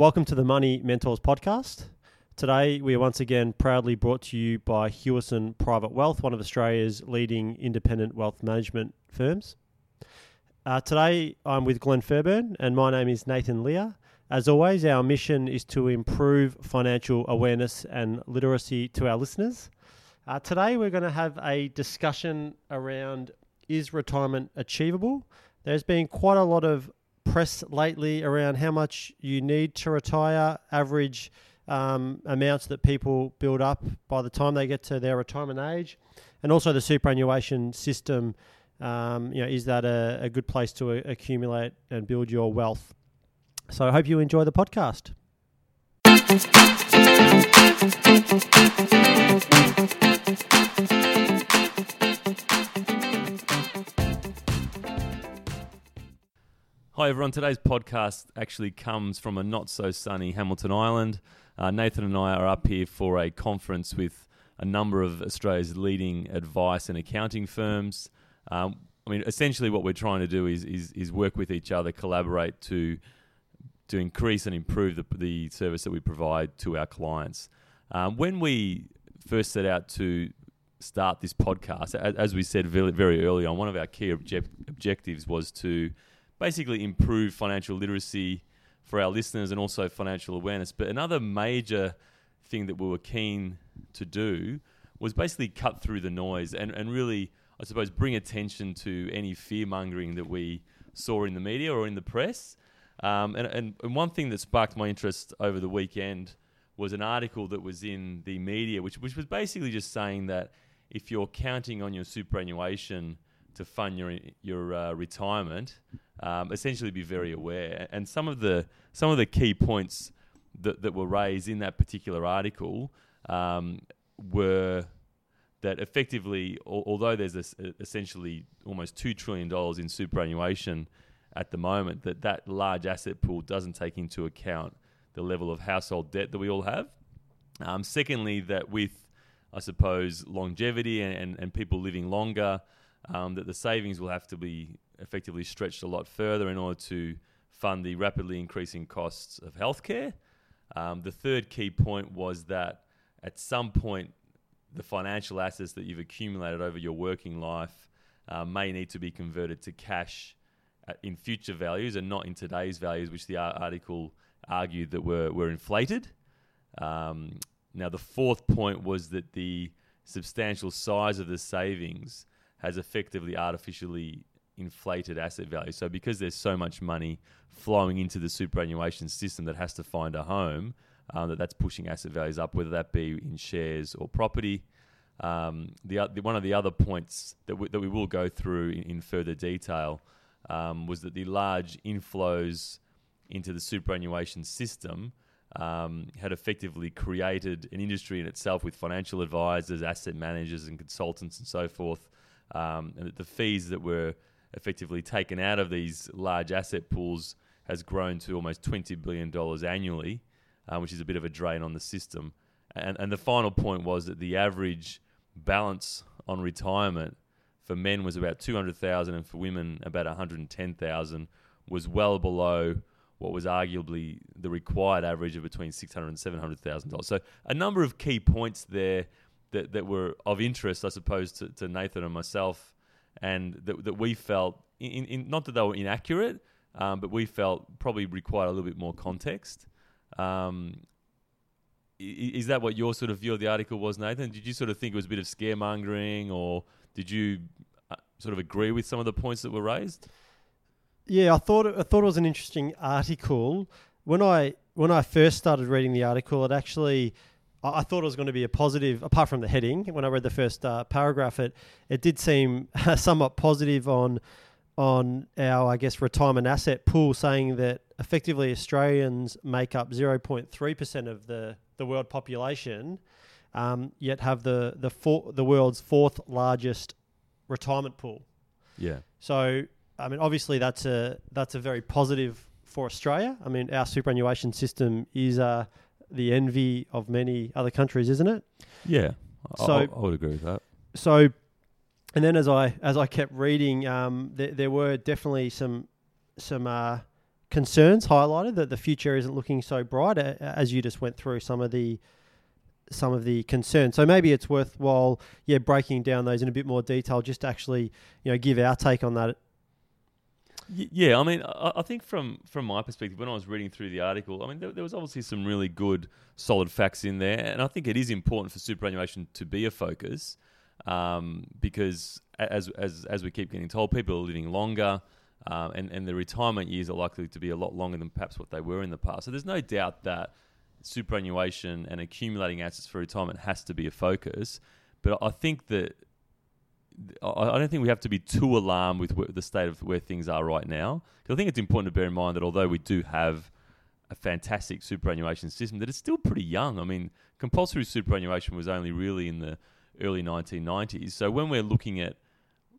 Welcome to the Money Mentors podcast. Today, we are once again proudly brought to you by Hewison Private Wealth, one of Australia's leading independent wealth management firms. Uh, today, I'm with Glenn Fairburn, and my name is Nathan Lear. As always, our mission is to improve financial awareness and literacy to our listeners. Uh, today, we're going to have a discussion around is retirement achievable? There's been quite a lot of press lately around how much you need to retire, average um, amounts that people build up by the time they get to their retirement age, and also the superannuation system. Um, you know, is that a, a good place to a- accumulate and build your wealth? So I hope you enjoy the podcast. Hi, everyone. Today's podcast actually comes from a not so sunny Hamilton Island. Uh, Nathan and I are up here for a conference with a number of Australia's leading advice and accounting firms. Um, I mean, essentially, what we're trying to do is, is, is work with each other, collaborate to, to increase and improve the, the service that we provide to our clients. Um, when we first set out to start this podcast, as, as we said very, very early on, one of our key object, objectives was to basically improve financial literacy for our listeners and also financial awareness. But another major thing that we were keen to do was basically cut through the noise and, and really, I suppose, bring attention to any fear mongering that we saw in the media or in the press. Um, and, and, and one thing that sparked my interest over the weekend was an article that was in the media, which, which was basically just saying that if you're counting on your superannuation to fund your your uh, retirement, um, essentially be very aware. And some of the some of the key points that, that were raised in that particular article um, were that effectively, al- although there's essentially almost two trillion dollars in superannuation at the moment, that that large asset pool doesn't take into account the level of household debt that we all have. Um, secondly, that with I suppose longevity and, and, and people living longer, um, that the savings will have to be effectively stretched a lot further in order to fund the rapidly increasing costs of healthcare. Um, the third key point was that at some point, the financial assets that you've accumulated over your working life uh, may need to be converted to cash at, in future values and not in today's values, which the article argued that were, were inflated. Um, now, the fourth point was that the substantial size of the savings has effectively artificially inflated asset value. So because there's so much money flowing into the superannuation system that has to find a home, um, that that's pushing asset values up, whether that be in shares or property. Um, the, the, one of the other points that we, that we will go through in, in further detail um, was that the large inflows into the superannuation system um, had effectively created an industry in itself with financial advisors, asset managers, and consultants, and so forth. Um, and the fees that were effectively taken out of these large asset pools has grown to almost $20 billion annually, uh, which is a bit of a drain on the system. And, and the final point was that the average balance on retirement for men was about 200,000 and for women about 110,000 was well below what was arguably the required average of between 600 and 700,000 dollars. So a number of key points there that, that were of interest, I suppose, to, to Nathan and myself and that, that we felt, in, in, not that they were inaccurate, um, but we felt probably required a little bit more context. Um, is that what your sort of view of the article was, Nathan? Did you sort of think it was a bit of scaremongering, or did you uh, sort of agree with some of the points that were raised? Yeah, I thought it, I thought it was an interesting article. When I when I first started reading the article, it actually I, I thought it was going to be a positive. Apart from the heading, when I read the first uh, paragraph, it it did seem somewhat positive on on our I guess retirement asset pool, saying that effectively Australians make up zero point three percent of the the world population, um, yet have the the four, the world's fourth largest retirement pool. Yeah. So I mean, obviously that's a that's a very positive for Australia. I mean, our superannuation system is uh, the envy of many other countries, isn't it? Yeah. So- I, I would agree with that. So, and then as I as I kept reading, um, there, there were definitely some some uh, concerns highlighted that the future isn't looking so bright as you just went through some of the some of the concerns. So maybe it's worthwhile, yeah, breaking down those in a bit more detail, just to actually, you know, give our take on that. Yeah, I mean, I, I think from from my perspective, when I was reading through the article, I mean, there, there was obviously some really good, solid facts in there, and I think it is important for superannuation to be a focus, um, because as as as we keep getting told, people are living longer, um, and and the retirement years are likely to be a lot longer than perhaps what they were in the past. So there's no doubt that superannuation and accumulating assets for retirement has to be a focus, but I think that I don't think we have to be too alarmed with the state of where things are right now. I think it's important to bear in mind that although we do have a fantastic superannuation system, that it's still pretty young. I mean, compulsory superannuation was only really in the early 1990s. So when we're looking at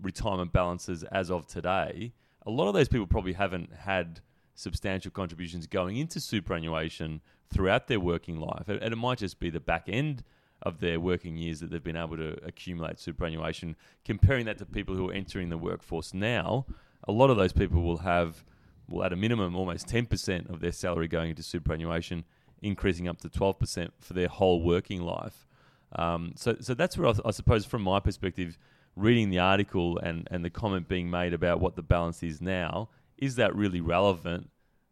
retirement balances as of today, a lot of those people probably haven't had substantial contributions going into superannuation throughout their working life. And it might just be the back end of their working years that they've been able to accumulate superannuation. Comparing that to people who are entering the workforce now, a lot of those people will have, will at a minimum, almost 10% of their salary going into superannuation, increasing up to 12% for their whole working life. Um, so, so that's where I, I suppose, from my perspective, reading the article and, and the comment being made about what the balance is now, is that really relevant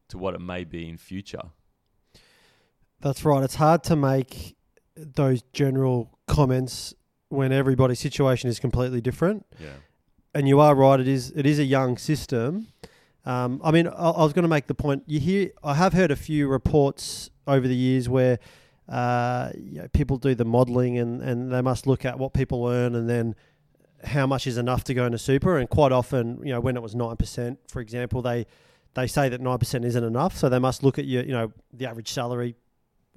to what it may be in future? That's right. It's hard to make those general comments when everybody's situation is completely different. Yeah. and you are right. It is it is a young system. Um, I mean, I, I was going to make the point. You hear, I have heard a few reports over the years where uh, you know, people do the modelling and, and they must look at what people earn and then how much is enough to go into super. And quite often, you know, when it was nine percent, for example, they they say that nine percent isn't enough. So they must look at your, you know, the average salary,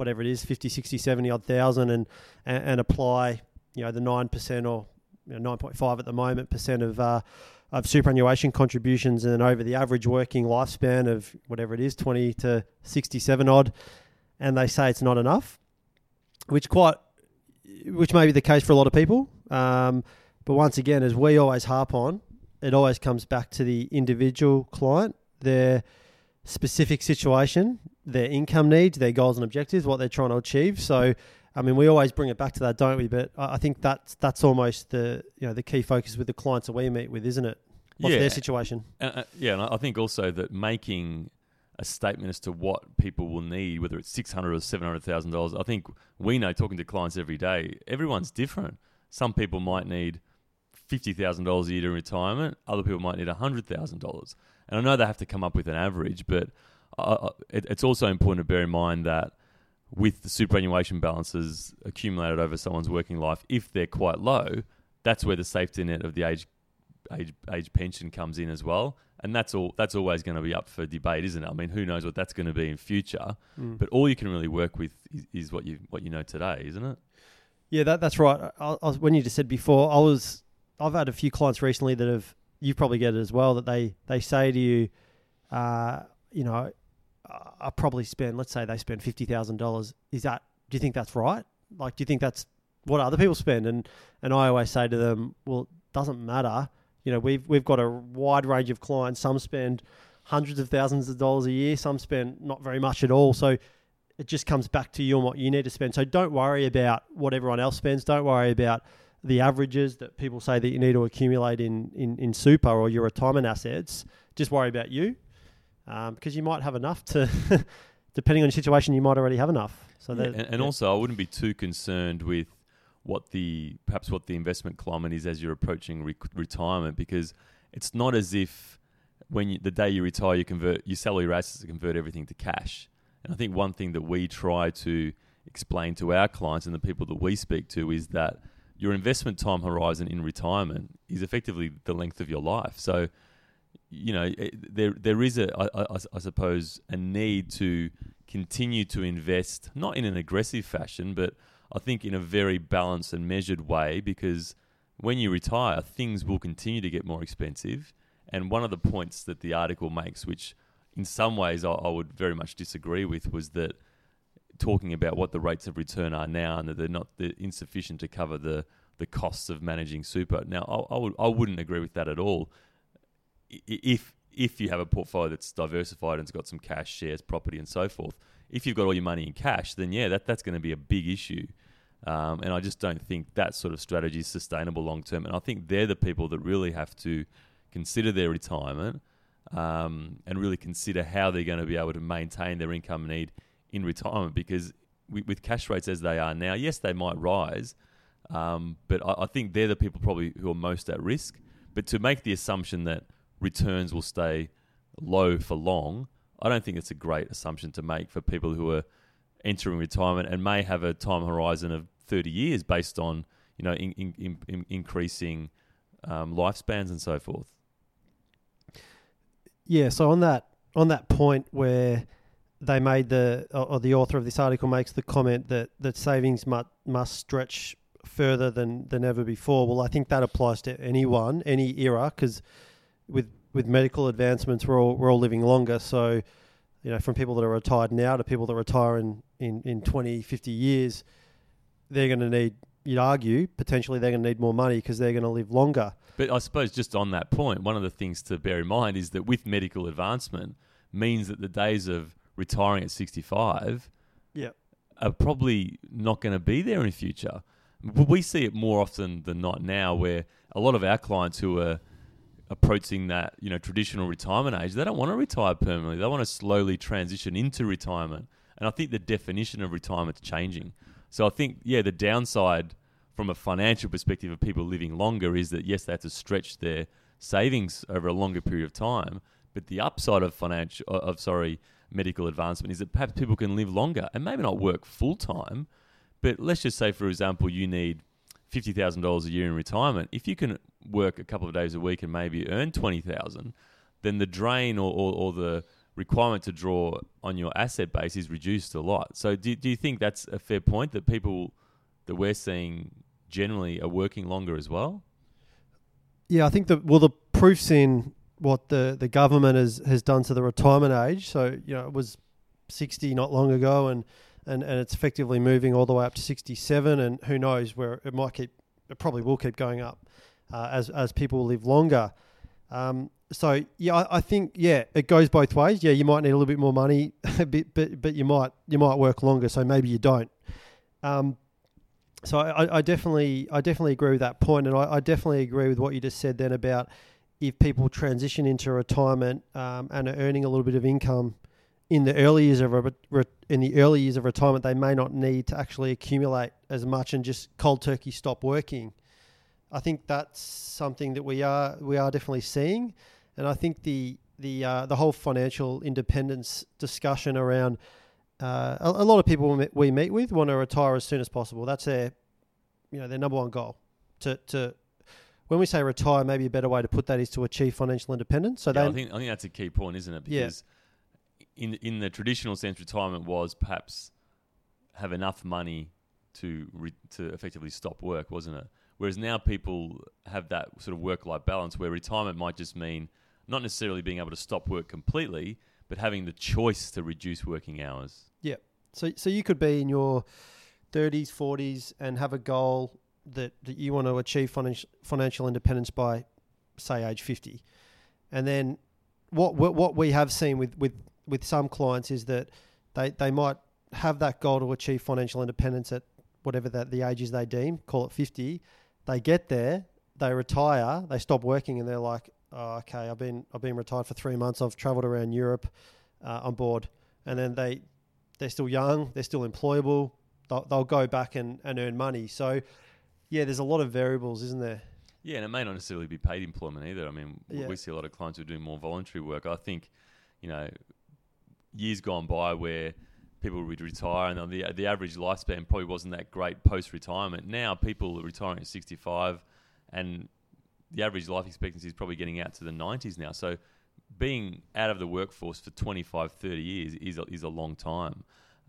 whatever it is, 50, 60, 70 odd thousand, and and, and apply, you know, the nine percent or you know, 9.5 at the moment percent of uh, of superannuation contributions and over the average working lifespan of whatever it is 20 to 67 odd and they say it's not enough which quite which may be the case for a lot of people. Um, but once again as we always harp on it always comes back to the individual client. Their specific situation their income needs their goals and objectives what they're trying to achieve so I mean, we always bring it back to that, don't we? But I think that's that's almost the you know the key focus with the clients that we meet with, isn't it? What's Yeah. their situation? Uh, uh, yeah, and I I think also that making a statement as to what people will need, whether it's six hundred or seven hundred thousand dollars, I think we know talking to clients every day, everyone's different. Some people might need fifty thousand dollars a year to retirement. Other people might need hundred thousand dollars. And I know they have to come up with an average, but uh, uh, it, it's also important to bear in mind that with the superannuation balances accumulated over someone's working life, if they're quite low, that's where the safety net of the age age age pension comes in as well, and that's all. That's always going to be up for debate, isn't it? I mean, who knows what that's going to be in future? Mm. But all you can really work with is, is what you what you know today, isn't it? Yeah, that that's right. I, I was, when you just said before, I was I've had a few clients recently that have you probably get it as well that they they say to you, uh, you know, I probably spend let's say they spend fifty thousand dollars. Is that do you think that's right? Like, do you think that's what other people spend? And and I always say to them, well, it doesn't matter. You know, we've we've got a wide range of clients. Some spend hundreds of thousands of dollars a year. Some spend not very much at all. So it just comes back to you and what you need to spend. So don't worry about what everyone else spends. Don't worry about the averages that people say that you need to accumulate in, in, in super or your retirement assets. Just worry about you um, because you might have enough to, depending on your situation, you might already have enough. So Yeah, that, and, and also, I wouldn't be too concerned with what the perhaps what the investment climate is as you're approaching re- retirement, because it's not as if when you, the day you retire, you convert you sell your assets to convert everything to cash. And I think one thing that we try to explain to our clients and the people that we speak to is that your investment time horizon in retirement is effectively the length of your life. So, you know, there there is a I, I, I suppose a need to continue to invest not in an aggressive fashion, but I think in a very balanced and measured way because when you retire, things will continue to get more expensive. And one of the points that the article makes, which in some ways I, I would very much disagree with, was that talking about what the rates of return are now and that they're not they're insufficient to cover the the costs of managing super. Now, I, I would I wouldn't agree with that at all. If if you have a portfolio that's diversified and it's got some cash, shares, property, and so forth, if you've got all your money in cash, then yeah, that, that's going to be a big issue. Um, and I just don't think that sort of strategy is sustainable long term. And I think they're the people that really have to consider their retirement um, and really consider how they're going to be able to maintain their income need in retirement. Because with, with cash rates as they are now, yes, they might rise, um, but I, I think they're the people probably who are most at risk. But to make the assumption that returns will stay low for long, I don't think it's a great assumption to make for people who are entering retirement and may have a time horizon of 30 years based on you know in, in, in, increasing um, lifespans and so forth. Yeah. So on that on that point where they made the or the author of this article makes the comment that that savings must must stretch further than than ever before. Well, I think that applies to anyone, any era, because with with medical advancements, we're all we're all living longer. So, you know, from people that are retired now to people that retire in in, in 20, 50 years, they're going to need, you'd argue, potentially they're going to need more money because they're going to live longer. But I suppose just on that point, one of the things to bear in mind is that with medical advancement means that the days of retiring at 65 yep. are probably not going to be there in the future. But we see it more often than not now where a lot of our clients who are approaching that, you know, traditional retirement age, they don't want to retire permanently. They want to slowly transition into retirement. And I think the definition of retirement is changing. So I think, yeah, the downside from a financial perspective of people living longer is that yes, they have to stretch their savings over a longer period of time. But the upside of financial, of sorry, medical advancement is that perhaps people can live longer and maybe not work full time. But let's just say, for example, you need fifty thousand dollars a year in retirement. If you can work a couple of days a week and maybe earn twenty thousand, then the drain or, or, or the requirement to draw on your asset base is reduced a lot. So do, do you think that's a fair point that people that we're seeing generally are working longer as well? Yeah, I think the well the proof's in what the, the government has, has done to the retirement age. So, you know, it was 60 not long ago and, and, and it's effectively moving all the way up to 67 and who knows where it might keep, it probably will keep going up uh, as, as people live longer. Um, so yeah, I, I, think yeah, it goes both ways. Yeah, you might need a little bit more money, but but you might you might work longer. So maybe you don't. Um, so I, I definitely I definitely agree with that point, and I, I, definitely agree with what you just said then about if people transition into retirement um, and are earning a little bit of income in the early years of re- in the early years of retirement, they may not need to actually accumulate as much and just cold turkey stop working. I think that's something that we are we are definitely seeing, and I think the the uh, the whole financial independence discussion around uh, a, a, lot of people we meet with want to retire as soon as possible. That's their you know their number one goal. To to when we say retire, maybe a better way to put that is to achieve financial independence. So yeah, I think I think that's a key point, isn't it? Because yeah. in in the traditional sense, retirement was perhaps have enough money to re, to effectively stop work, wasn't it? Whereas now people have that sort of work life balance where retirement might just mean not necessarily being able to stop work completely, but having the choice to reduce working hours. Yeah. So so you could be in your 30s, 40s and have a goal that, that you want to achieve financial financial independence by say age 50. And then what what we have seen with with with some clients is that they they might have that goal to achieve financial independence at whatever that the ages they deem, call it 50, they get there, they retire, they stop working, and they're like, oh, okay, I've been I've been retired for three months. I've travelled around Europe. Uh, on board, and then they they're still young, they're still employable. They'll, they'll go back and, and earn money. So, yeah, there's a lot of variables, isn't there? Yeah, and it may not necessarily be paid employment either. I mean, yeah. we see a lot of clients who are doing more voluntary work. I think, you know, years gone by where people would retire, and the the average lifespan probably wasn't that great post retirement. Now people are retiring at 65, and the average life expectancy is probably getting out to the 90s now. So being out of the workforce for 25, 30 years is a, is a long time.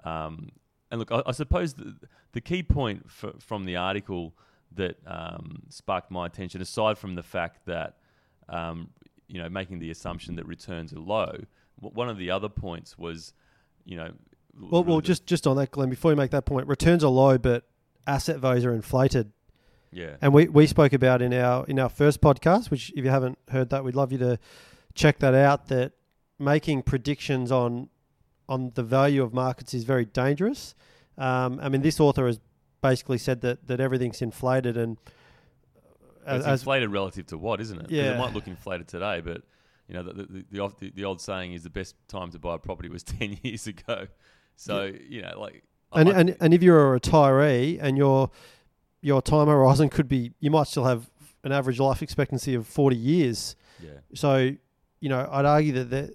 Um, and look, I, I suppose the, the, key point for, from the article that um, sparked my attention, aside from the fact that um, you know making the assumption that returns are low, one of the other points was, you know, well, well, just just on that, Glenn. Before you make that point, returns are low, but asset values are inflated. Yeah, and we, we spoke about in our in our first podcast, which if you haven't heard that, we'd love you to check that out. That making predictions on on the value of markets is very dangerous. Um, I mean, this author has basically said that that everything's inflated and uh, it's as, inflated relative to what, isn't it? Yeah. it might look inflated today, but you know the the, the, old- the the old saying is the best time to buy a property was ten years ago. So you know, like, and, like- and and if you're a retiree and your your time horizon could be you might still have an average life expectancy of 40 years yeah, so you know i'd argue that, that,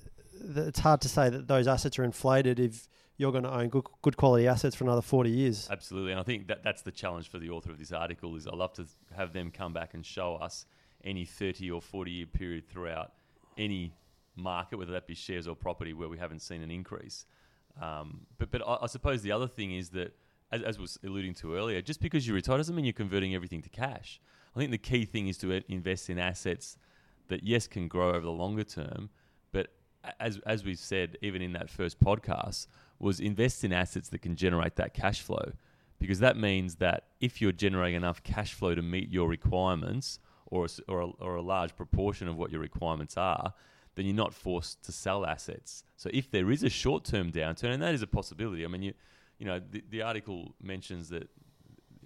that it's hard to say that those assets are inflated if you're going to own good, good quality assets for another 40 years absolutely. And I think that that's the challenge for the author of this article is I love to have them come back and show us any thirty or forty year period throughout any market, whether that be shares or property, where we haven't seen an increase. Um, but but I, I suppose the other thing is that, as, as was alluding to earlier, just because you retire doesn't mean you're converting everything to cash. I think the key thing is to invest in assets that yes can grow over the longer term, but as as we said, even in that first podcast, was invest in assets that can generate that cash flow, because that means that if you're generating enough cash flow to meet your requirements, or a, or a, or a large proportion of what your requirements are, then you're not forced to sell assets. So if there is a short-term downturn, and that is a possibility, I mean, you, you know, the, the article mentions that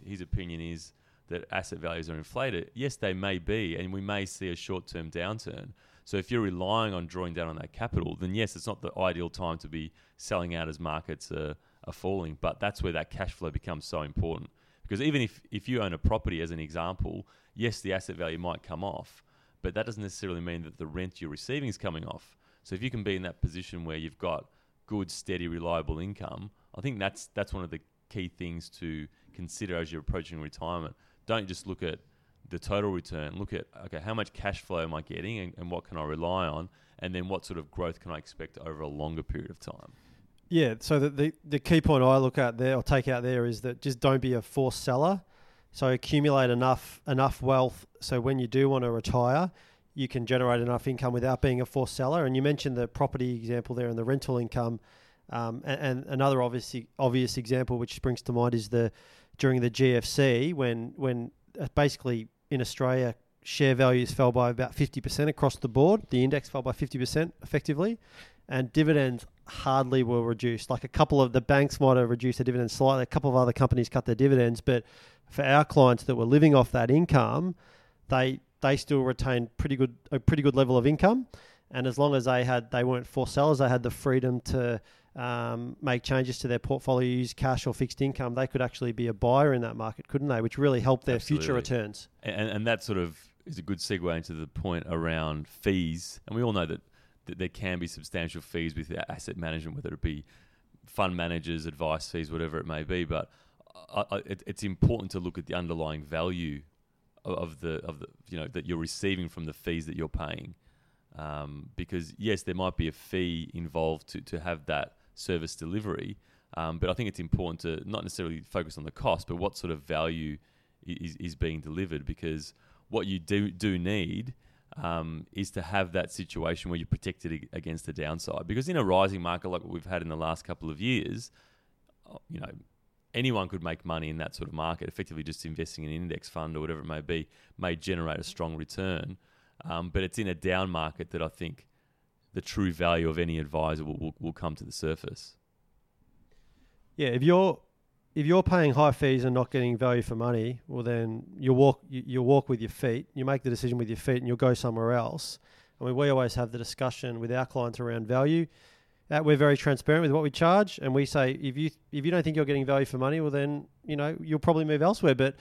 his opinion is that asset values are inflated. Yes, they may be, and we may see a short-term downturn. So if you're relying on drawing down on that capital, then yes, it's not the ideal time to be selling out as markets are, are falling. But that's where that cash flow becomes so important. Because even if, if you own a property, as an example, yes, the asset value might come off, but that doesn't necessarily mean that the rent you're receiving is coming off. So if you can be in that position where you've got good, steady, reliable income, I think that's that's one of the key things to consider as you're approaching retirement. Don't just look at the total return. Look at okay, how much cash flow am I getting, and, and what can I rely on, and then what sort of growth can I expect over a longer period of time. Yeah. So the, the the key point I look at there or take out there is that just don't be a forced seller. So accumulate enough enough wealth so when you do want to retire, you can generate enough income without being a forced seller. And you mentioned the property example there and the rental income. Um, and, and another obvious obvious example which springs to mind is the during the GFC when when uh, basically in Australia share values fell by about 50% across the board. The index fell by 50% effectively and dividends hardly were reduced. Like a couple of the banks might have reduced their dividends slightly. A couple of other companies cut their dividends, but for our clients that were living off that income, they they still retained pretty good a pretty good level of income. And as long as they had they weren't forced sellers, they had the freedom to um, make changes to their portfolio, use cash or fixed income. They could actually be a buyer in that market, couldn't they? Which really helped their future returns. And, and that sort of is a good segue into the point around fees. And we all know that, that there can be substantial fees with asset management, whether it be fund managers, advice fees, whatever it may be. But I, I, it, it's important to look at the underlying value of, of the of the you know that you're receiving from the fees that you're paying. Um, because yes, there might be a fee involved to, to have that service delivery, um, but I think it's important to not necessarily focus on the cost, but what sort of value is, is being delivered. Because what you do do need um, is to have that situation where you're protected against the downside. Because in a rising market like what we've had in the last couple of years, uh, you know, anyone could make money in that sort of market. Effectively, just investing in an index fund or whatever it may be may generate a strong return. Um, but it's in a down market that I think the true value of any advisor will, will, will come to the surface. Yeah, if you're if you're paying high fees and not getting value for money, well then you walk you, you walk with your feet. You make the decision with your feet, and you'll go somewhere else. I mean, we always have the discussion with our clients around value. That we're very transparent with what we charge, and we say if you if you don't think you're getting value for money, well then you know you'll probably move elsewhere. But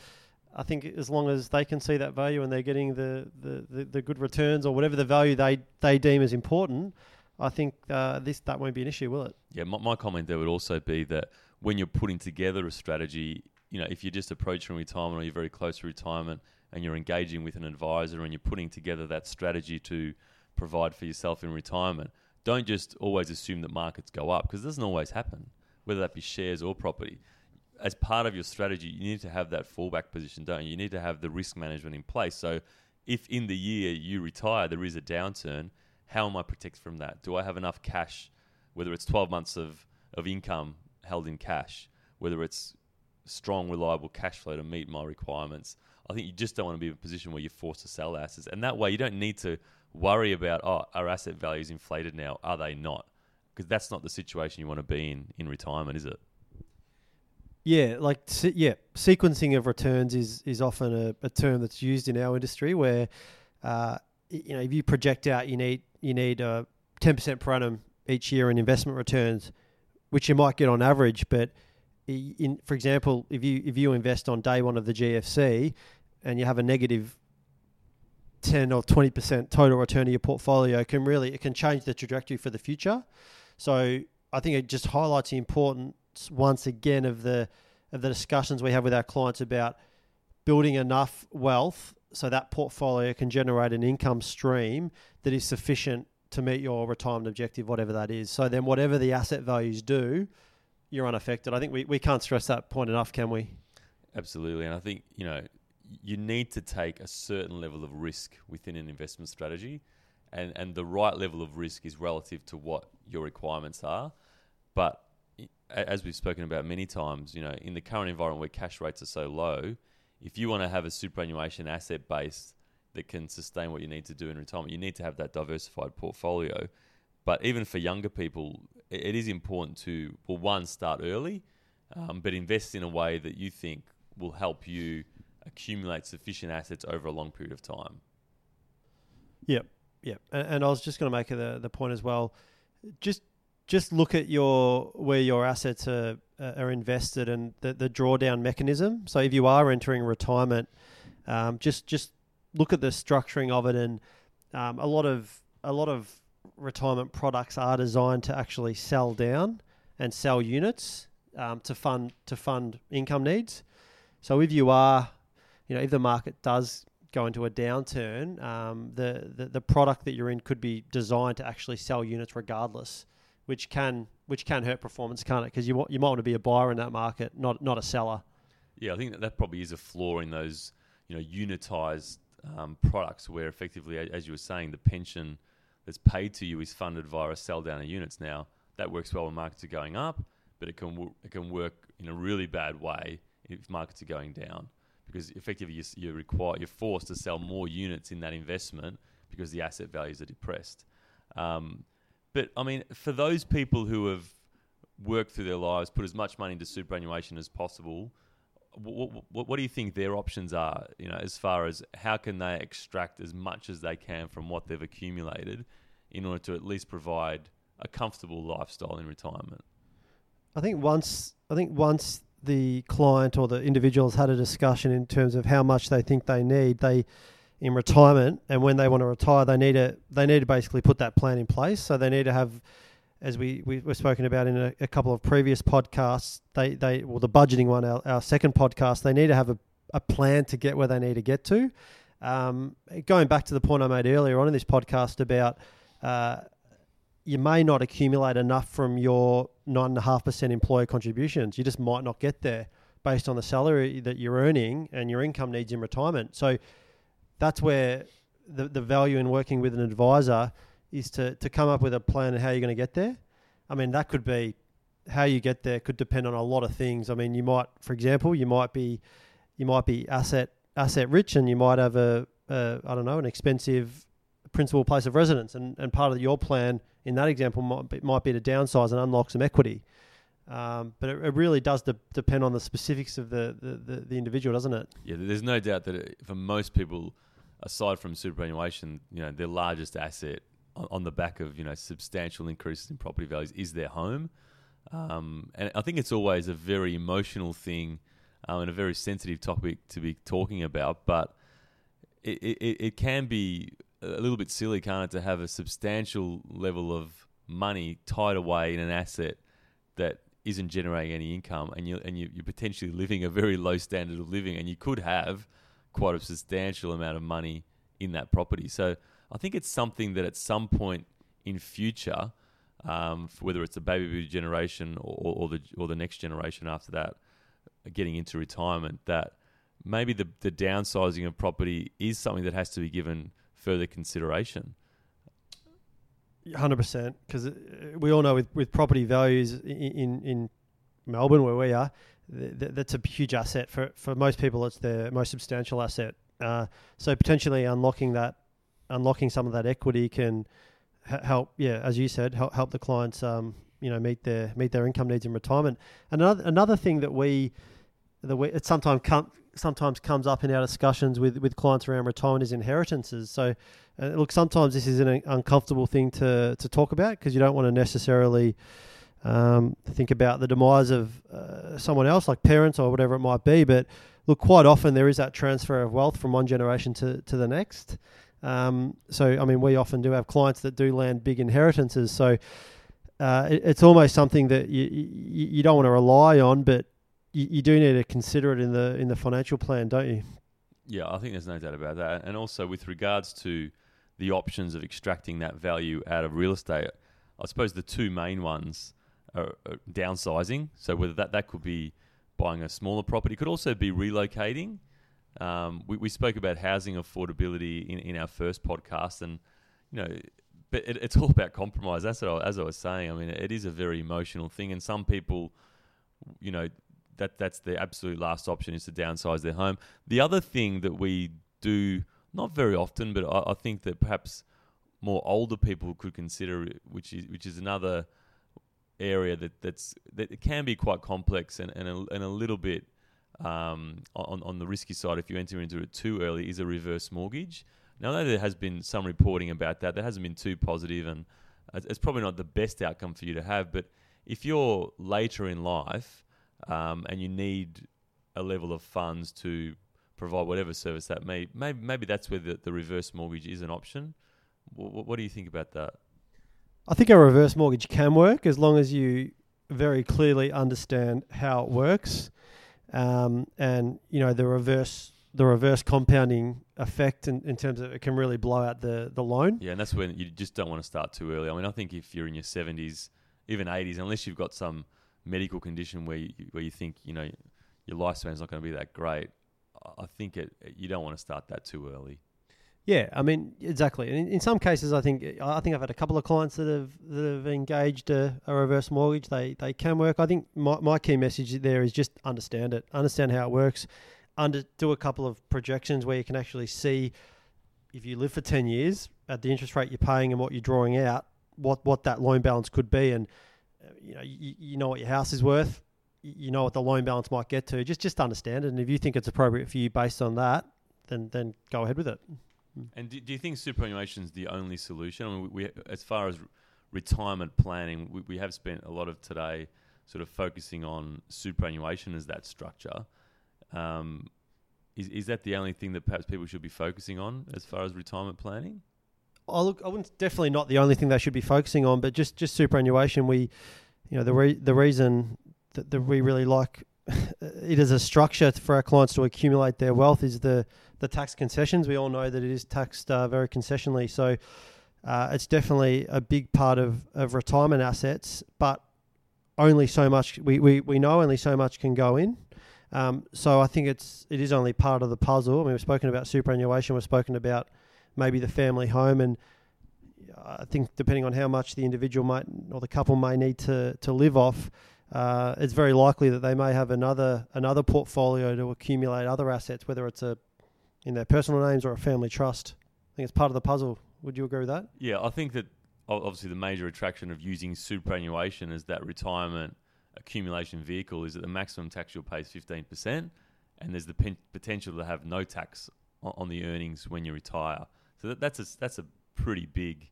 I think as long as they can see that value and they're getting the the, the, the good returns or whatever the value they, they deem as important, I think uh, this that won't be an issue, will it? Yeah, my, my comment there would also be that when you're putting together a strategy, you know, if you're just approaching retirement or you're very close to retirement and you're engaging with an advisor and you're putting together that strategy to provide for yourself in retirement, don't just always assume that markets go up because it doesn't always happen, whether that be shares or property. As part of your strategy, you need to have that fallback position, don't you? You need to have the risk management in place. So, if in the year you retire, there is a downturn, how am I protected from that? Do I have enough cash, whether it's 12 months of, of income held in cash, whether it's strong, reliable cash flow to meet my requirements? I think you just don't want to be in a position where you're forced to sell assets. And that way, you don't need to worry about oh, our asset values inflated now? Are they not? Because that's not the situation you want to be in in retirement, is it? Yeah, like yeah, sequencing of returns is is often a, a term that's used in our industry where, uh, you know, if you project out, you need you need uh, ten percent per annum each year in investment returns, which you might get on average. But in, for example, if you if you invest on day one of the GFC, and you have a negative ten or twenty percent total return of your portfolio, can really it can change the trajectory for the future. So I think it just highlights the importance once again of the of the discussions we have with our clients about building enough wealth so that portfolio can generate an income stream that is sufficient to meet your retirement objective, whatever that is. So then, whatever the asset values do, you're unaffected. I think we, we can't stress that point enough, can we? Absolutely, and I think you know you need to take a certain level of risk within an investment strategy, and and the right level of risk is relative to what your requirements are. But as we've spoken about many times, you know, in the current environment where cash rates are so low, if you want to have a superannuation asset base that can sustain what you need to do in retirement, you need to have that diversified portfolio. But even for younger people, it is important to well, one start early, um, but invest in a way that you think will help you accumulate sufficient assets over a long period of time. Yep, yep. And, and I was just going to make the the point as well. Just just look at your where your assets are uh, are invested and the the drawdown mechanism. So if you are entering retirement, um, just just look at the structuring of it, and um, a lot of a lot of retirement products are designed to actually sell down and sell units um, to fund to fund income needs. So if you are, you know, if the market does go into a downturn, um, the, the the product that you're in could be designed to actually sell units regardless, which can which can hurt performance, can't it? Because you you might want to be a buyer in that market, not not a seller. Yeah, I think that, that probably is a flaw in those, you know, unitized um, products where effectively, as you were saying, the pension that's paid to you is funded via a sell down of units. Now that works well when markets are going up, but it can it can work in a really bad way if markets are going down because effectively you, you're required you're forced to sell more units in that investment because the asset values are depressed. Um, but I mean, for those people who have worked through their lives, put as much money into superannuation as possible, what, what, what do you think their options are? You know, as far as how can they extract as much as they can from what they've accumulated, in order to at least provide a comfortable lifestyle in retirement. I think once I think once the client or the individuals had a discussion in terms of how much they think they need, they in retirement and when they want to retire, they need to they need to basically put that plan in place. So they need to have, as we we were spoken about in a, a couple of previous podcasts, they they well the budgeting one, our, our second podcast, they need to have a, a plan to get where they need to get to. Um, going back to the point I made earlier on in this podcast about. Uh, you may not accumulate enough from your nine and a half percent employer contributions. You just might not get there based on the salary that you're earning and your income needs in retirement. So that's where the the value in working with an advisor is to to come up with a plan of how you're going to get there. I mean, that could be how you get there could depend on a lot of things. I mean, you might, for example, you might be you might be asset asset rich and you might have a, a I don't know an expensive principal place of residence, and, and part of your plan in that example might be, might be to downsize and unlock some equity. Um, but it, it really does de- depend on the specifics of the, the, the, the individual, doesn't it? Yeah, there's no doubt that it, for most people, aside from superannuation, you know, their largest asset on, on the back of you know substantial increases in property values is their home. Um, and I think it's always a very emotional thing um, and a very sensitive topic to be talking about, but it, it, it can be a little bit silly, can't it, to have a substantial level of money tied away in an asset that isn't generating any income, and you and you, you're potentially living a very low standard of living, and you could have quite a substantial amount of money in that property. So I think it's something that at some point in future, um, whether it's the baby boomer generation or, or the or the next generation after that, getting into retirement, that maybe the the downsizing of property is something that has to be given further consideration. Hundred percent, because we all know with, with property values in in Melbourne where we are, th- th- that's a huge asset for for most people. It's their most substantial asset. Uh, so potentially unlocking that unlocking some of that equity can h- help. Yeah, as you said, help help the clients. Um, you know, meet their meet their income needs in retirement. And another another thing that we that we it sometimes sometimes comes up in our discussions with with clients around retirement is inheritances. So, uh, look, sometimes this is an uncomfortable thing to to talk about because you don't want to necessarily. Um, think about the demise of uh, someone else, like parents or whatever it might be. But look, quite often there is that transfer of wealth from one generation to, to the next. Um, so, I mean, we often do have clients that do land big inheritances. So, uh, it, it's almost something that you, you, you don't want to rely on, but you, you do need to consider it in the in the financial plan, don't you? Yeah, I think there's no doubt about that. And also with regards to the options of extracting that value out of real estate, I suppose the two main ones are, are downsizing. So whether that that could be buying a smaller property, could also be relocating. Um, we, we spoke about housing affordability in, in our first podcast, and you know, but it, it's all about compromise. That's what I, as I was saying. I mean, it is a very emotional thing, and some people, you know, that that's the absolute last option is to downsize their home. The other thing that we do not very often, but I, I think that perhaps more older people could consider, which is which is another area that that's that can be quite complex and and a, and a little bit um, on on the risky side if you enter into it too early is a reverse mortgage. Now, I know there has been some reporting about that. That hasn't been too positive, and it's probably not the best outcome for you to have. But if you're later in life um, and you need a level of funds to provide whatever service that may, maybe, maybe that's where the, the reverse mortgage is an option. What, what do you think about that? I think a reverse mortgage can work as long as you very clearly understand how it works, um, and you know the reverse the reverse compounding effect in, in terms of it can really blow out the the loan. Yeah, and that's when you just don't want to start too early. I mean, I think if you're in your seventies, even eighties, unless you've got some medical condition where you, where you think you know your lifespan's not going to be that great, I think it you don't want to start that too early. Yeah, I mean exactly. And in, in some cases, I think I think I've had a couple of clients that have that have engaged a, a reverse mortgage. They they can work. I think my my key message there is just understand it, understand how it works, under do a couple of projections where you can actually see if you live for ten years at the interest rate you're paying and what you're drawing out, what what that loan balance could be, and uh, you know you, you know what your house is worth, you know what the loan balance might get to. Just just understand it, and if you think it's appropriate for you based on that, then then go ahead with it. And do, do you think superannuation is the only solution? I mean, we, we as far as retirement planning, we, we have spent a lot of today sort of focusing on superannuation as that structure. Um, is, is that the only thing that perhaps people should be focusing on as far as retirement planning? Oh, look, I wouldn't definitely not the only thing they should be focusing on, but just just superannuation. We, you know, the re- the reason that, that we really like it as a structure for our clients to accumulate their wealth is the the tax concessions. We all know that it is taxed uh, very concessionally, so uh, it's definitely a big part of, of retirement assets. But only so much we, we, we know only so much can go in. Um, so I think it's it is only part of the puzzle. I mean, we've spoken about superannuation. We've spoken about maybe the family home, and I think depending on how much the individual might or the couple may need to to live off, uh, it's very likely that they may have another another portfolio to accumulate other assets, whether it's a in their personal names or a family trust. I think it's part of the puzzle. Would you agree with that? Yeah, I think that obviously the major attraction of using superannuation as that retirement accumulation vehicle is that the maximum tax you'll pay is 15%, and there's the pen- potential to have no tax on, on the earnings when you retire. So that, that's, a, that's a pretty big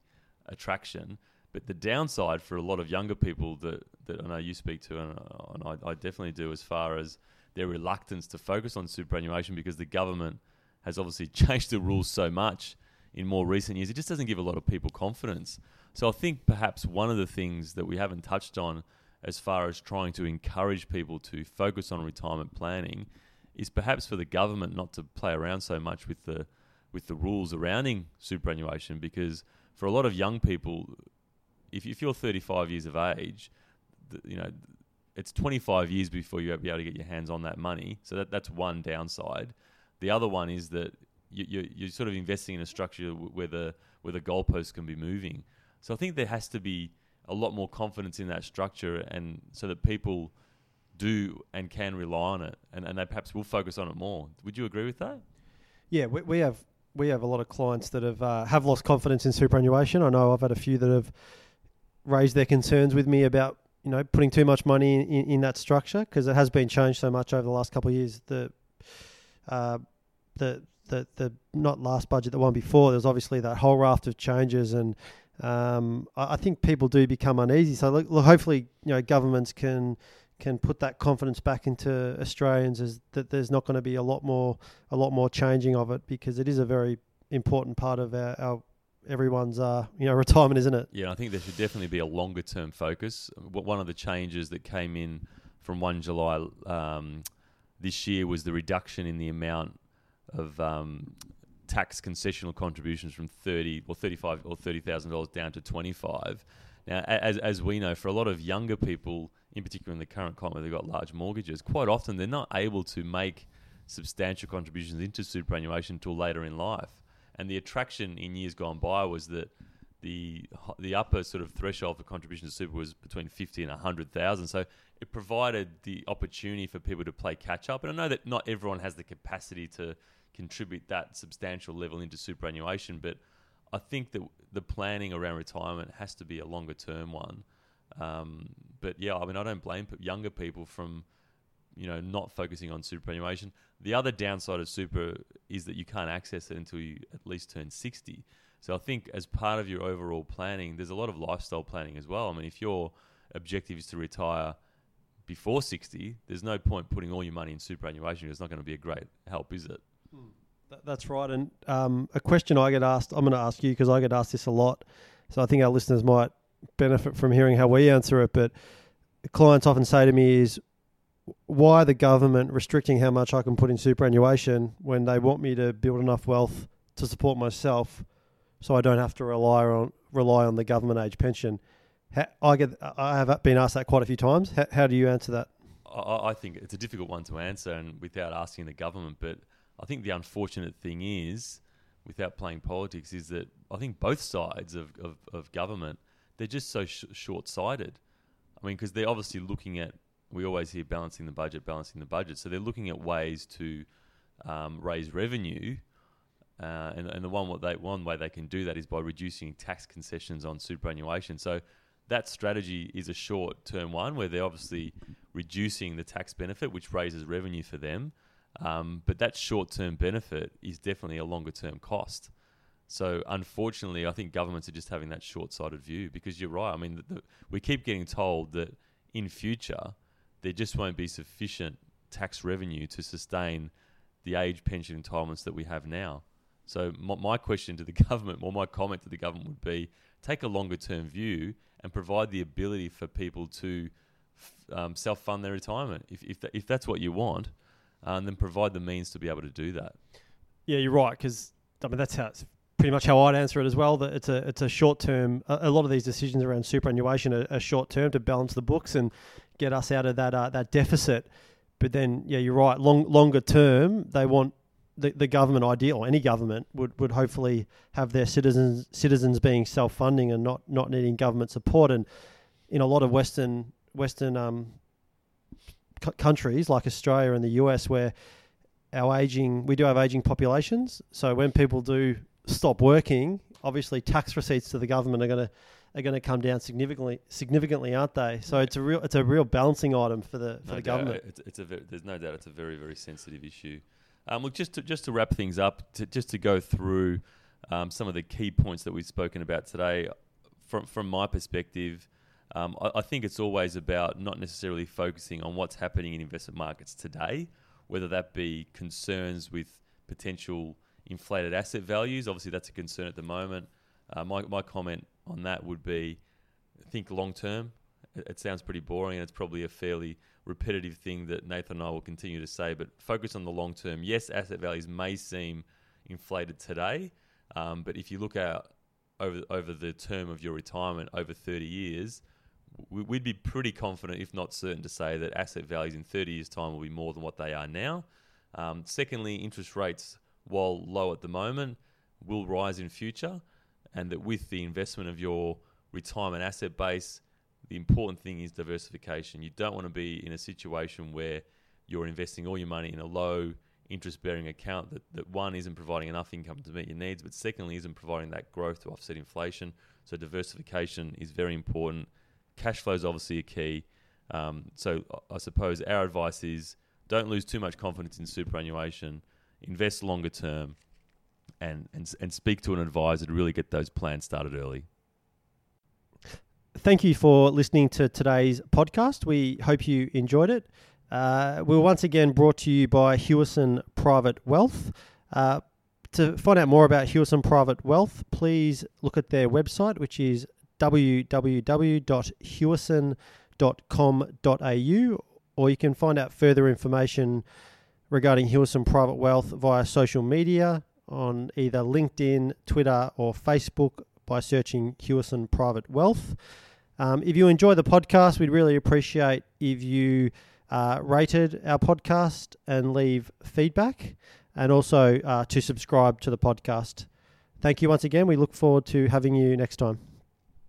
attraction. But the downside for a lot of younger people that, that I know you speak to, and, uh, and I, I definitely do, as far as their reluctance to focus on superannuation because the government has obviously changed the rules so much in more recent years, it just doesn't give a lot of people confidence. So I think perhaps one of the things that we haven't touched on as far as trying to encourage people to focus on retirement planning is perhaps for the government not to play around so much with the with the rules surrounding superannuation because for a lot of young people if, you're 35 years of age you know it's 25 years before you'll be able to get your hands on that money so that, that's one downside the other one is that you, you're, you're sort of investing in a structure where the where the goalposts can be moving so I think there has to be a lot more confidence in that structure and so that people do and can rely on it and, and they perhaps will focus on it more. Would you agree with that? Yeah, we, we have we have a lot of clients that have uh, have lost confidence in superannuation. I know I've had a few that have raised their concerns with me about you know putting too much money in, in, that structure because it has been changed so much over the last couple of years. The uh, the the the not last budget, the one before, there's obviously that whole raft of changes, and um, I, I, think people do become uneasy. So look, look, hopefully, you know, governments can can put that confidence back into Australians as that there's not going to be a lot more a lot more changing of it because it is a very important part of our, our everyone's uh, you know retirement, isn't it? Yeah, I think there should definitely be a longer term focus. One of the changes that came in from one July um, this year was the reduction in the amount of um, tax concessional contributions from thirty or thirty five or thirty thousand dollars down to twenty five. Now, as as we know, for a lot of younger people, in particular in the current climate, they've got large mortgages. Quite often, they're not able to make substantial contributions into superannuation until later in life. And the attraction in years gone by was that the the upper sort of threshold for contribution to super was between fifty and hundred thousand. So it provided the opportunity for people to play catch up. And I know that not everyone has the capacity to contribute that substantial level into superannuation, but I think that the planning around retirement has to be a longer term one. Um, but yeah, I mean, I don't blame younger people from you know not focusing on superannuation. The other downside of super is that you can't access it until you at least turn sixty. So I think as part of your overall planning, there's a lot of lifestyle planning as well. I mean, if your objective is to retire before 60, there's no point putting all your money in superannuation. It's not going to be a great help, is it? That's right. And um, a question I get asked, I'm going to ask you because I get asked this a lot. So I think our listeners might benefit from hearing how we answer it. But clients often say to me is, why the government restricting how much I can put in superannuation when they want me to build enough wealth to support myself so I don't have to rely on rely on the government age pension? I get I have been asked that quite a few times. How, how do you answer that? I, I think it's a difficult one to answer, and without asking the government. But I think the unfortunate thing is, without playing politics, is that I think both sides of, of, of government they're just so sh- short sighted. I mean, because they're obviously looking at we always hear balancing the budget, balancing the budget. So they're looking at ways to um, raise revenue. Uh, and, and the one what they one way they can do that is by reducing tax concessions on superannuation. So that strategy is a short term one where they're obviously reducing the tax benefit, which raises revenue for them. Um, but that short term benefit is definitely a longer term cost. So unfortunately, I think governments are just having that short sighted view because you're right. I mean, the, the, we keep getting told that in future there just won't be sufficient tax revenue to sustain the age pension entitlements that we have now. So my, my question to the government, or my comment to the government would be: take a longer term view and provide the ability for people to um, self fund their retirement. If if, if that's what you want, um, then provide the means to be able to do that. Yeah, you're right because I mean that's how it's pretty much how I'd answer it as well. That it's a it's a short term. A, a lot of these decisions around superannuation are, are, short term to balance the books and get us out of that uh, that deficit. But then, yeah, you're right. Long longer term, they want the, the government ideal or any government would, would hopefully have their citizens citizens being self funding and not, not needing government support. And in a lot of Western Western um, c- countries like Australia and the US, where our aging we do have aging populations. So when people do stop working, obviously tax receipts to the government are going to are going to come down significantly, significantly, aren't they? So it's a real it's a real balancing item for the for no the doubt. government. It's, it's a there's no doubt it's a very very sensitive issue. Um, look, just to, just to wrap things up, to, just to go through um, some of the key points that we've spoken about today, from from my perspective, um, I, I, think it's always about not necessarily focusing on what's happening in investment markets today, whether that be concerns with potential inflated asset values. Obviously, that's a concern at the moment. Uh, my my comment on that would be, think long term. It, sounds pretty boring, and it's probably a fairly repetitive thing that Nathan and I will continue to say, but focus on the long term. Yes, asset values may seem inflated today, um, but if you look out over over the term of your retirement over 30 years, we'd be pretty confident, if not certain, to say that asset values in 30 years' time will be more than what they are now. Um, secondly, interest rates, while low at the moment, will rise in future, and that with the investment of your retirement asset base, the important thing is diversification. You don't want to be in a situation where you're investing all your money in a low interest bearing account that, that one isn't providing enough income to meet your needs, but secondly isn't providing that growth to offset inflation. So diversification is very important. Cash flow is obviously a key. Um, so I suppose our advice is don't lose too much confidence in superannuation. Invest longer term, and and and speak to an advisor to really get those plans started early. Thank you for listening to today's podcast. We hope you enjoyed it. Uh, We're once again brought to you by Hewison Private Wealth. Uh, to find out more about Hewison Private Wealth, please look at their website, which is www.hewison.com.au, or you can find out further information regarding Hewison Private Wealth via social media on either LinkedIn, Twitter, or Facebook by searching Hewison Private Wealth. Um, if you enjoy the podcast, we'd really appreciate if you uh, rated our podcast and leave feedback, and also uh, to subscribe to the podcast. Thank you once again. We look forward to having you next time.